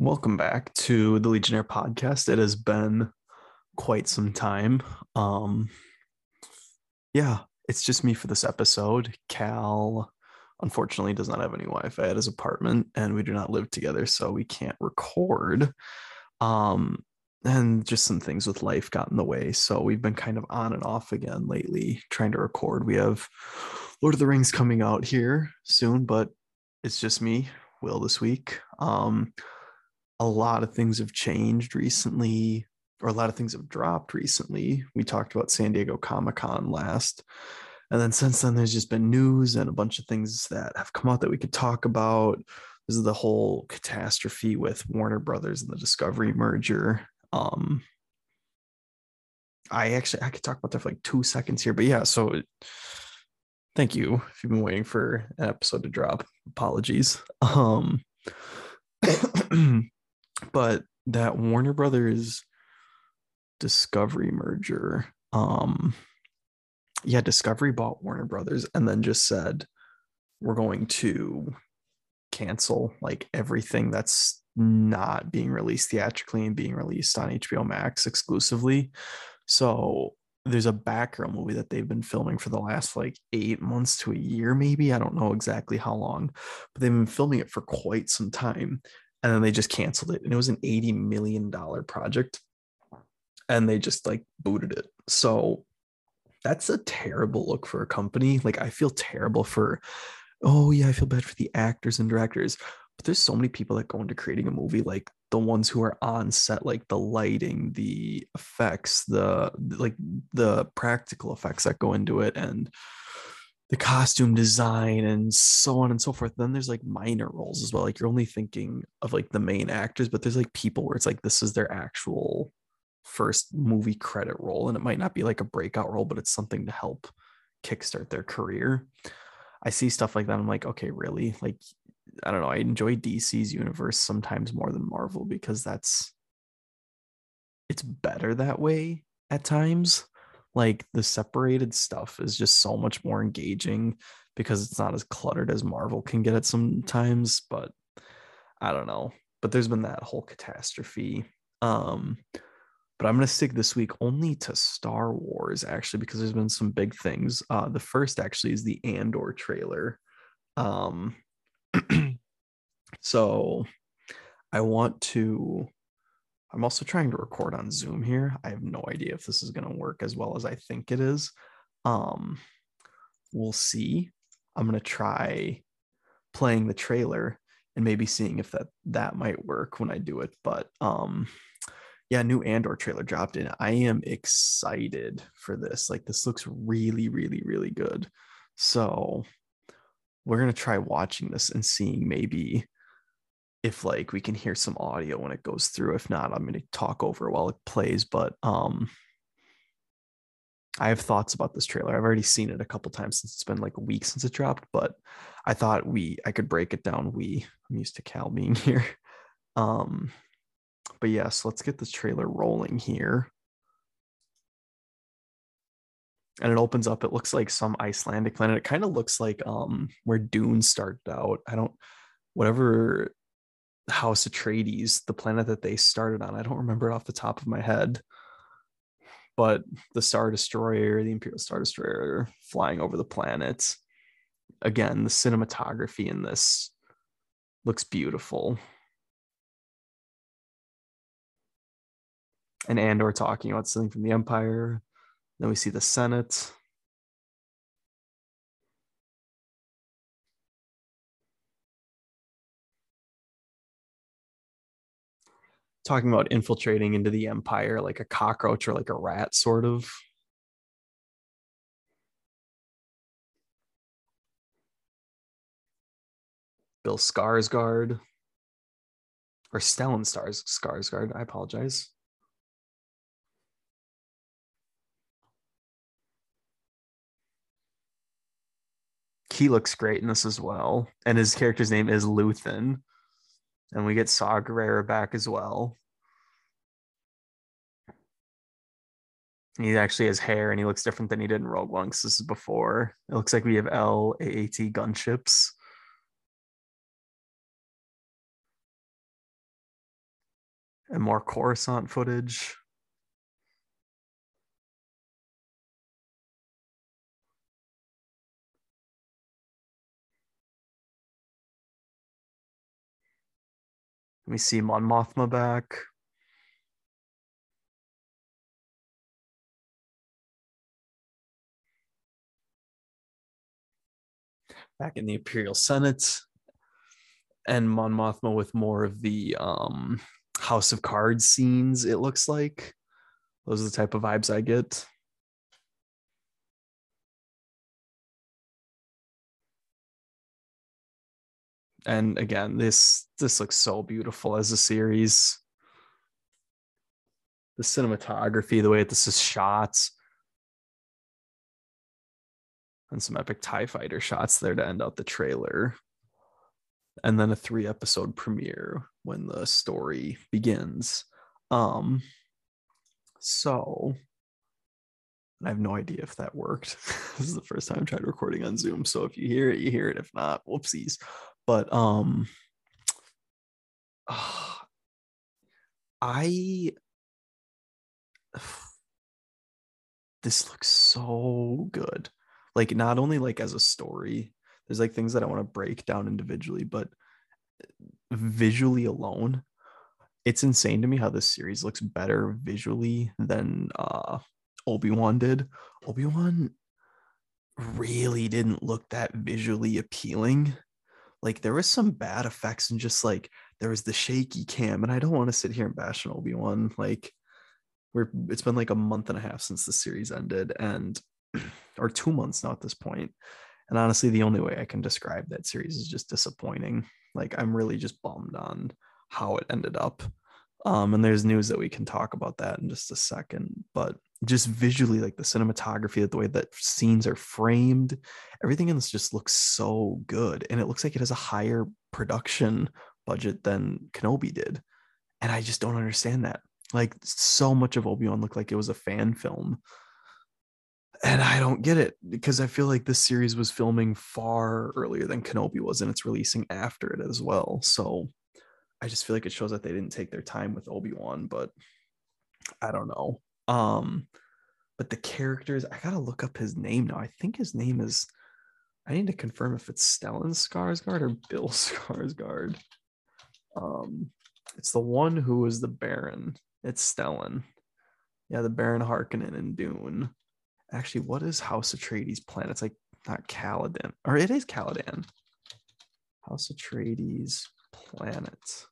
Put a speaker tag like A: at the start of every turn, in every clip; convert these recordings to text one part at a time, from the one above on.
A: Welcome back to the Legionnaire podcast. It has been quite some time. Um yeah, it's just me for this episode. Cal unfortunately does not have any Wi-Fi at his apartment and we do not live together, so we can't record. Um and just some things with life got in the way. So we've been kind of on and off again lately trying to record. We have Lord of the Rings coming out here soon, but it's just me, Will, this week. Um a lot of things have changed recently, or a lot of things have dropped recently. We talked about San Diego Comic Con last. And then since then, there's just been news and a bunch of things that have come out that we could talk about. This is the whole catastrophe with Warner Brothers and the Discovery merger. Um, I actually I could talk about that for like two seconds here, but yeah. So thank you if you've been waiting for an episode to drop. Apologies. Um, but that Warner Brothers Discovery merger, um, yeah, Discovery bought Warner Brothers and then just said we're going to cancel like everything that's not being released theatrically and being released on HBO Max exclusively. So there's a Batgirl movie that they've been filming for the last like eight months to a year, maybe. I don't know exactly how long, but they've been filming it for quite some time and then they just canceled it and it was an 80 million dollar project. And they just like booted it. So that's a terrible look for a company. Like i feel terrible for oh yeah i feel bad for the actors and directors. But there's so many people that go into creating a movie like the ones who are on set like the lighting the effects the like the practical effects that go into it. And the costume design and so on and so forth. Then there's like minor roles as well. Like you're only thinking of like the main actors, but there's like people where it's like this is their actual first movie credit role. And it might not be like a breakout role, but it's something to help kickstart their career. I see stuff like that. I'm like, okay, really? Like, I don't know. I enjoy DC's universe sometimes more than Marvel because that's it's better that way at times like the separated stuff is just so much more engaging because it's not as cluttered as Marvel can get it sometimes, but I don't know. But there's been that whole catastrophe. Um, but I'm gonna stick this week only to Star Wars actually because there's been some big things. Uh, the first actually is the Andor trailer. Um, so I want to I'm also trying to record on Zoom here. I have no idea if this is going to work as well as I think it is. Um, we'll see. I'm going to try playing the trailer and maybe seeing if that that might work when I do it. But um, yeah, new Andor trailer dropped in. I am excited for this. Like this looks really, really, really good. So we're gonna try watching this and seeing maybe if like we can hear some audio when it goes through. If not, I'm going to talk over while it plays. But um, I have thoughts about this trailer. I've already seen it a couple times since it's been like a week since it dropped. But I thought we I could break it down. We I'm used to Cal being here. Um, but yes, yeah, so let's get this trailer rolling here. And it opens up. It looks like some Icelandic planet. It kind of looks like um where Dune started out. I don't whatever House Atreides, the planet that they started on. I don't remember it off the top of my head, but the Star Destroyer, the Imperial Star Destroyer, flying over the planet. Again, the cinematography in this looks beautiful. And Andor talking about something from the Empire. Then we see the Senate. Talking about infiltrating into the empire like a cockroach or like a rat sort of? Bill skarsgård. Or stellan stars skarsgård i apologize. He looks great in this as well and his character's name is luthen and we get Saw Gerrera back as well. He actually has hair and he looks different than he did in Rogue One because this is before. It looks like we have L-AAT gunships. and more Coruscant footage. Let me see Mon Mothma back. Back in the Imperial Senate, and Mon Mothma with more of the um, House of Cards scenes. It looks like those are the type of vibes I get. And again, this this looks so beautiful as a series. The cinematography, the way that this is shot, and some epic TIE fighter shots there to end out the trailer and then a three episode premiere when the story begins. Um, so I have no idea if that worked. this is the first time I tried recording on Zoom. So if you hear it, you hear it. If not, whoopsies. But um uh, I this looks so good. Like not only like as a story, there's like things that I want to break down individually, but visually alone, it's insane to me how this series looks better visually than uh Obi-Wan did. Obi-Wan really didn't look that visually appealing. Like there was some bad effects and just like there was the shaky cam, and I don't want to sit here and bash on Obi-Wan. Like we're it's been like a month and a half since the series ended, and or two months now at this. And honestly, the only way I can describe that series is just disappointing. Like I'm really just bummed on how it ended up. Um, and there's news that we can talk about that in just a second. But just visually, like the cinematography, the way that scenes are framed, everything in this just looks so good. And it looks like it has a higher production budget than Kenobi did. And I just don't understand that. Like so much of Obi-Wan looked like it was a fan film and I don't get it because I feel like this series was filming far earlier than Kenobi was, and it's releasing after it as well. So I just feel like it shows that they didn't take their time with Obi Wan, but I don't know. Um, but the characters, I gotta look up his name now. I think his name is. I need to confirm if it's Stellan Skarsgård or Bill Skarsgård. Um, it's the one who was the Baron. It's Stellan. Yeah, the Baron Harkonnen in Dune actually what is House Atreides planet? It's like not Caladan, or it is Caladan. House Atreides planet.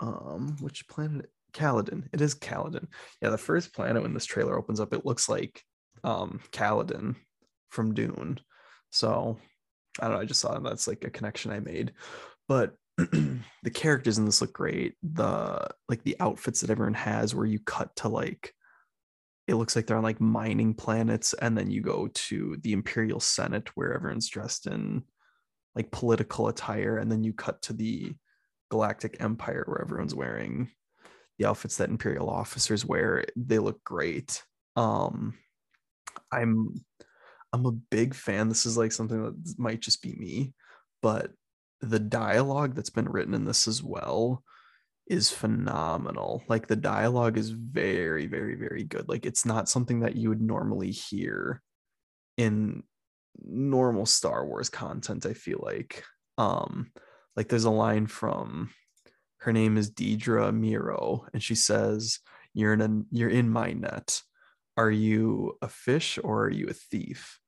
A: Um, which planet? Caladan. It is Caladan. Yeah, the first planet when this trailer opens up, it looks like um Caladan from Dune. So I don't know. I just saw that's like a connection I made. But the characters in this look great. The like the outfits that everyone has, where you cut to like it looks like they're on like mining planets, and then you go to the Imperial Senate where everyone's dressed in like political attire, and then you cut to the Galactic Empire where everyone's wearing the outfits that Imperial officers wear. They look great. Um, I'm I'm a big fan. This is like something that might just be me, but the dialogue that's been written in this as well is phenomenal. Like the dialogue is very, very, very good. Like it's not something that you would normally hear in normal Star Wars content, I feel like. Um, like there's a line from her name is Dedra Meero, and she says, You're in a you're in my net. Are you a fish or are you a thief?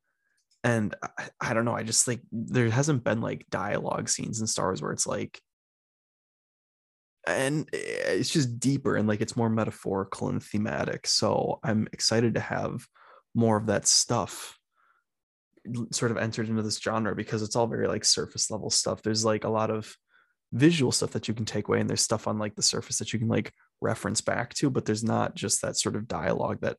A: and I, I, don't know i just like there hasn't been like dialogue scenes in star wars where it's like and it's just deeper and like it's more metaphorical and thematic so i'm excited to have more of that stuff sort of entered into this genre because it's all very like surface level stuff there's like a lot of visual stuff that you can take away and there's stuff on like the surface that you can like reference back to but there's not just that sort of dialogue that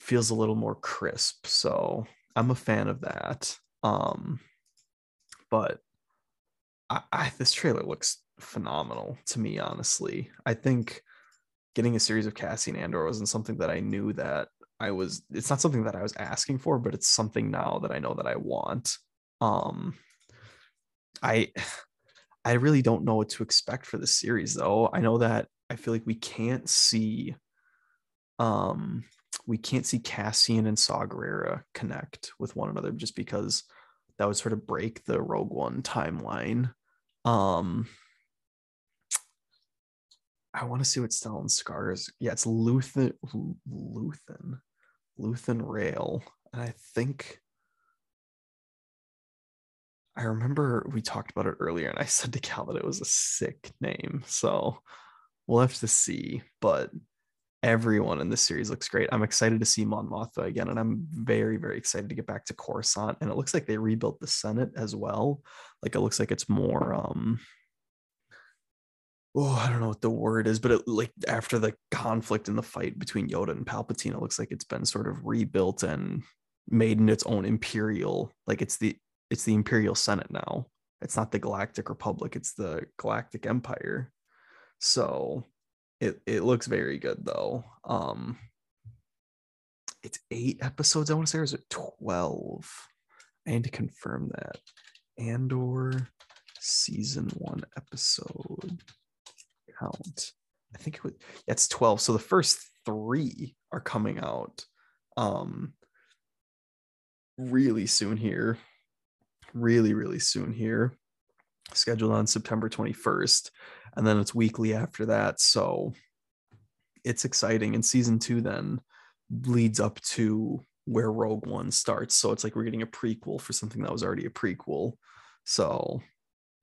A: feels a little more crisp so I'm a fan of that. Um, but I, I this trailer looks phenomenal to me, honestly. I think getting a series of Cassian Andor wasn't something that I knew that I was it's not something that I was asking for, but it's something now that I know that I want. Um I I really don't know what to expect for the series though. I know that I feel like we can't see um we can't see Cassian and Saw Gerrera connect with one another just because that would sort of break the Rogue One timeline. Um I want to see what Stellan Skarsgård. Yeah, it's Luthen Luthen Luthen Rael. and I think I remember we talked about it earlier, and I said to Cal that it was a sick name. So we'll have to see. But everyone in this series looks great. I'm excited to see Mon Mothma again, and I'm very, very excited to get back to Coruscant. And it looks like they rebuilt the Senate as well. Like it looks like it's more um oh, I don't know what the word is, but it like after the conflict and the fight between Yoda and Palpatine, it looks like it's been sort of rebuilt and made in its own imperial, like it's the it's the Imperial Senate now. It's not the Galactic Republic, it's the Galactic Empire. So it it looks very good though. Um it's eight episodes, I want to say, or is it 12? I need to confirm that. Andor season one episode it's 12. So the first three are coming out um really soon here really, really soon here, scheduled on September 21st. And then it's weekly after that. So it's exciting. And season two then leads up to where Rogue One starts. So it's like we're getting a prequel for something that was already a prequel. So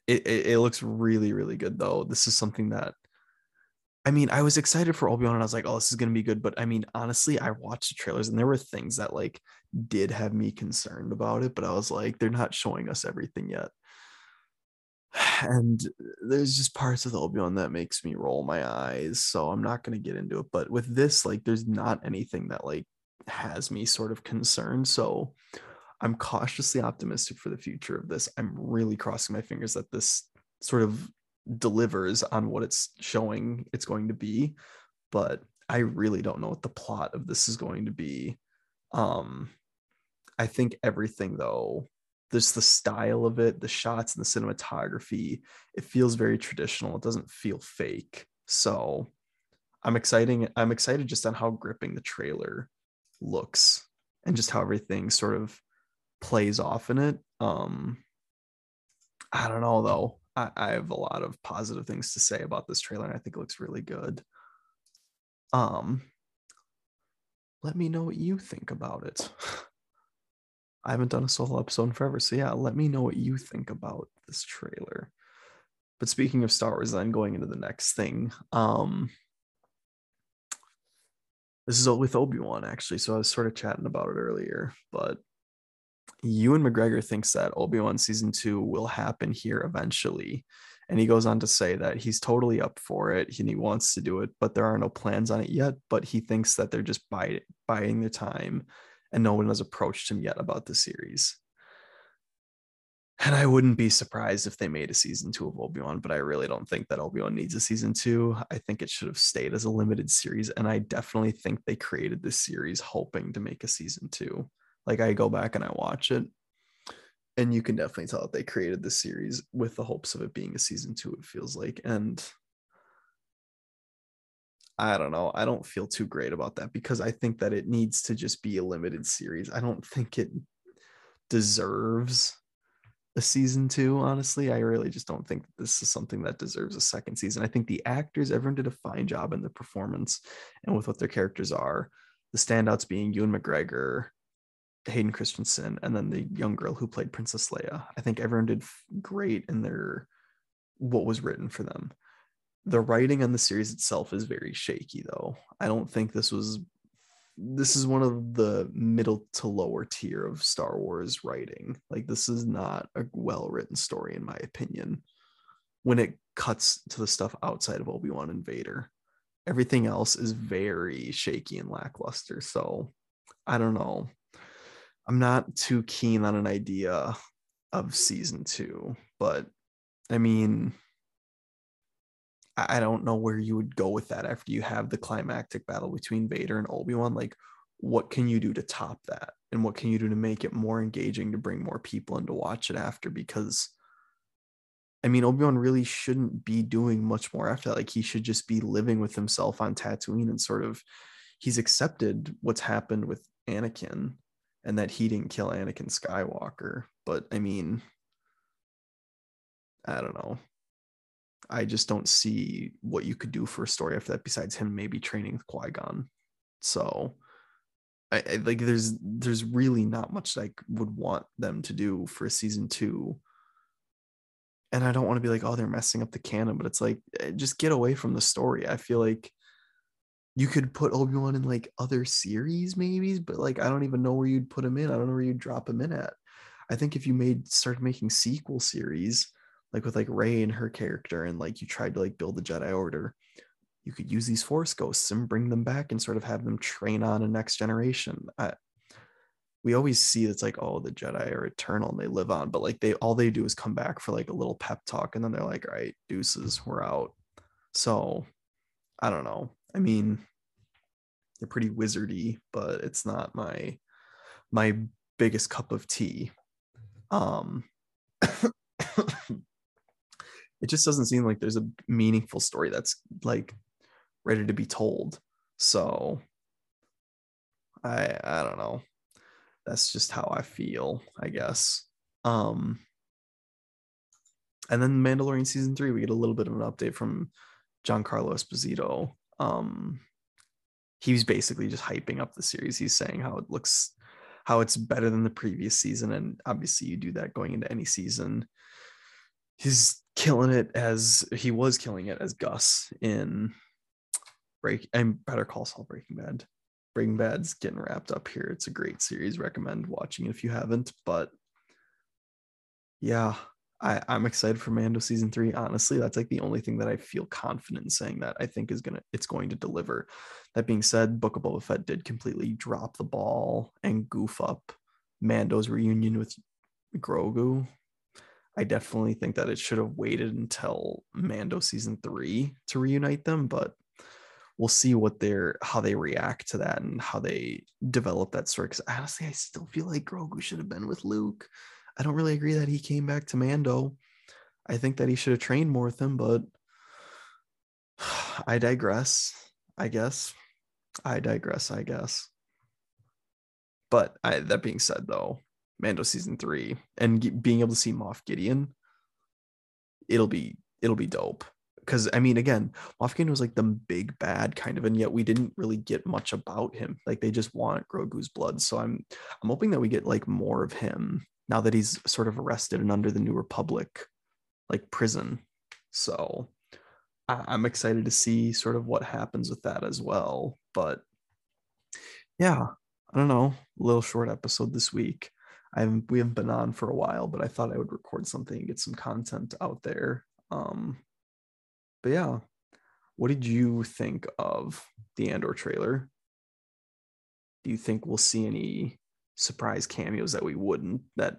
A: it, it, it looks really, really good though. This is something that I mean, I was excited for Obi Wan, and I was like, "Oh, this is gonna be good." But I mean, honestly, I watched the trailers, and there were things that like did have me concerned about it. But I was like, "They're not showing us everything yet." And there's just parts of the Obi Wan that makes me roll my eyes, so I'm not gonna get into it. But with this, like, there's not anything that like has me sort of concerned. So I'm cautiously optimistic for the future of this. I'm really crossing my fingers that this sort of delivers on what it's showing it's going to be but i really don't know what the plot of this is going to be. Um i think everything though there's the style of it the shots and the cinematography it feels very traditional. It doesn't feel fake. So i'm exciting i'm excited just on how gripping the trailer looks and just how everything sort of plays off in it. Um i don't know though I, I have a lot of positive things to say about this trailer, and I think it looks really good. Um, let me know what you think about it. I haven't done a solo episode in forever, so yeah, let me know what you think about this trailer. But speaking of Star Wars, then going into the next thing, um, this is all with Obi Wan actually. So I was sort of chatting about it earlier, but Ewan McGregor thinks that Obi Wan season two will happen here eventually. And he goes on to say that he's totally up for it and he wants to do it, but there are no plans on it yet. But he thinks that they're just buy, buying their time and no one has approached him yet about the series. And I wouldn't be surprised if they made a season two of Obi Wan, but I really don't think that Obi Wan needs a season two. I think it should have stayed as a limited series. And I definitely think they created this series hoping to make a season two. Like I go back and I watch it, and you can definitely tell that they created this series with the hopes of it being a season two. It feels like, and I don't know. I don't feel too great about that because I think that it needs to just be a limited series. I don't think it deserves a season two. Honestly, I really just don't think this is something that deserves a second season. I think the actors, everyone did a fine job in the performance and with what their characters are. The standouts being Ewan McGregor, Hayden Christensen, and then the young girl who played Princess Leia. I think everyone did great in their what was written for them. The writing on the series itself is very shaky, though. I don't think this was. This is one of the middle to lower tier of Star Wars writing. Like this is not a well written story, in my opinion. When it cuts to the stuff outside of Obi Wan and Vader, everything else is very shaky and lackluster. So I don't know. I'm not too keen on an idea of season two, but I mean, I don't know where you would go with that after you have the climactic battle between Vader and Obi Wan. Like, what can you do to top that? And what can you do to make it more engaging to bring more people in to watch it after? Because I mean, Obi Wan really shouldn't be doing much more after that. Like, he should just be living with himself on Tatooine and sort of, he's accepted what's happened with Anakin and that he didn't kill Anakin Skywalker. But I mean, I don't know. I just don't see what you could do for a story after that besides him maybe training with Qui Gon. So, I, I, like there's there's really not much I would want them to do for season two. And I don't want to be like, oh, they're messing up the canon, but it's like eh, just get away from the story. I feel like you could put Obi Wan in like other series, maybe, but like I don't even know where you'd put him in. I don't know where you'd drop him in at. I think if you made started making sequel series, like with like Rey and her character, and like you tried to like build the Jedi Order, you could use these Force ghosts and bring them back and sort of have them train on a next generation. I, we always see it's like, oh, the Jedi are eternal and they live on, but like they all they do is come back for like a little pep talk, and then they're like, all right, deuces, we're out. So I don't know. I mean, they're pretty wizardy, but it's not my my biggest cup of tea. Um it just doesn't seem like there's a meaningful story that's like ready to be told. So I I don't know. That's just how I feel, I guess. Um and then Mandalorian season 3 we get a little bit of an update from Giancarlo Esposito. Um he's basically just hyping up the series. He's saying how it looks how it's better than the previous season and obviously you do that going into any season. He's killing it as he was killing it as Gus in Break and Better Call Saul Breaking Bad. Breaking Bad's getting wrapped up here. It's a great series. Recommend watching if you haven't. But yeah, I, I'm excited for Mando season three. Honestly, that's like the only thing that I feel confident in saying that I think is gonna it's going to deliver. That being said, Book of Boba Fett did completely drop the ball and goof up Mando's reunion with Grogu I definitely think that it should have waited until Mando season three to reunite them, but we'll see what they're how they react to that and how they develop that story. Because honestly, I still feel like Grogu should have been with Luke. I don't really agree that he came back to Mando. I think that he should have trained more with him, but I digress. I guess. I digress. I guess. But I, that being said, though, Mando season three and being able to see Moff Gideon, it'll be it'll be dope. Because I mean, again, Moff Gideon was like the big bad kind of, and yet we didn't really get much about him. Like they just want Grogu's blood. So I'm I'm hoping that we get like more of him now that he's sort of arrested and under the New Republic, like prison. So I'm excited to see sort of what happens with that as well. But yeah, I don't know, a little short episode this week. I haven't we haven't been on for a while, but I thought I would record something and get some content out there. Um, but yeah, what did you think of the Andor trailer? Do you think we'll see any surprise cameos that we wouldn't that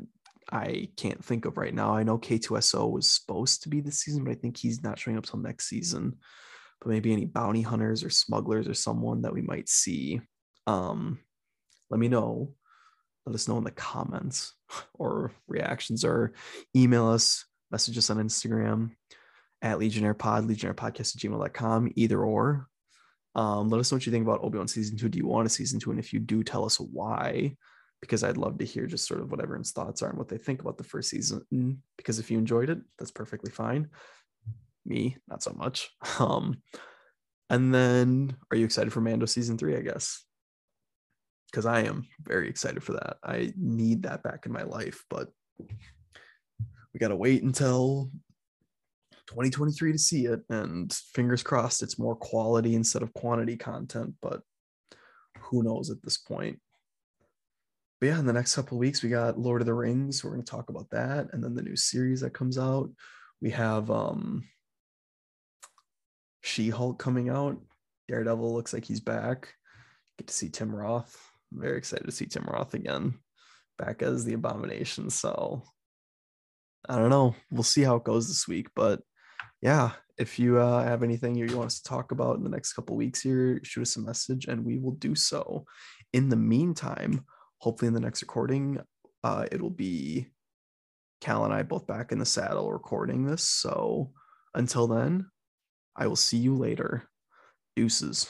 A: I can't think of right now? I know K2SO was supposed to be this season, but I think he's not showing up till next season. But maybe any bounty hunters or smugglers or someone that we might see. Um, let me know let us know in the comments or reactions or email us, message us on Instagram at Legionnaire Pod, Legionnaire Podcast at gmail.com, either or. Um, let us know what you think about Obi-Wan season two. Do you want a season two? And if you do, tell us why, because I'd love to hear just sort of what everyone's thoughts are and what they think about the first season. Because if you enjoyed it, that's perfectly fine. Me, not so much. Um, and then are you excited for Mando season three? I guess because I am very excited for that. I need that back in my life, but we got to wait until 2023 to see it. And fingers crossed it's more quality instead of quantity content, but who knows at this point. But yeah, in the next couple weeks, we got Lord of the Rings. We're going to talk about that. And then the new series that comes out. We have um She Hulk coming out. Daredevil looks like he's back. Get to see Tim Roth I'm very excited to see Tim Roth again back as the abomination. So I don't know. We'll see how it goes this week. But yeah, if you uh, have anything you want us to talk about in the next couple weeks here, shoot us a message and we will do so. In the meantime, hopefully in the next recording, uh, it'll be Cal and I both back in the saddle recording this. So until then, I will see you later. Deuces.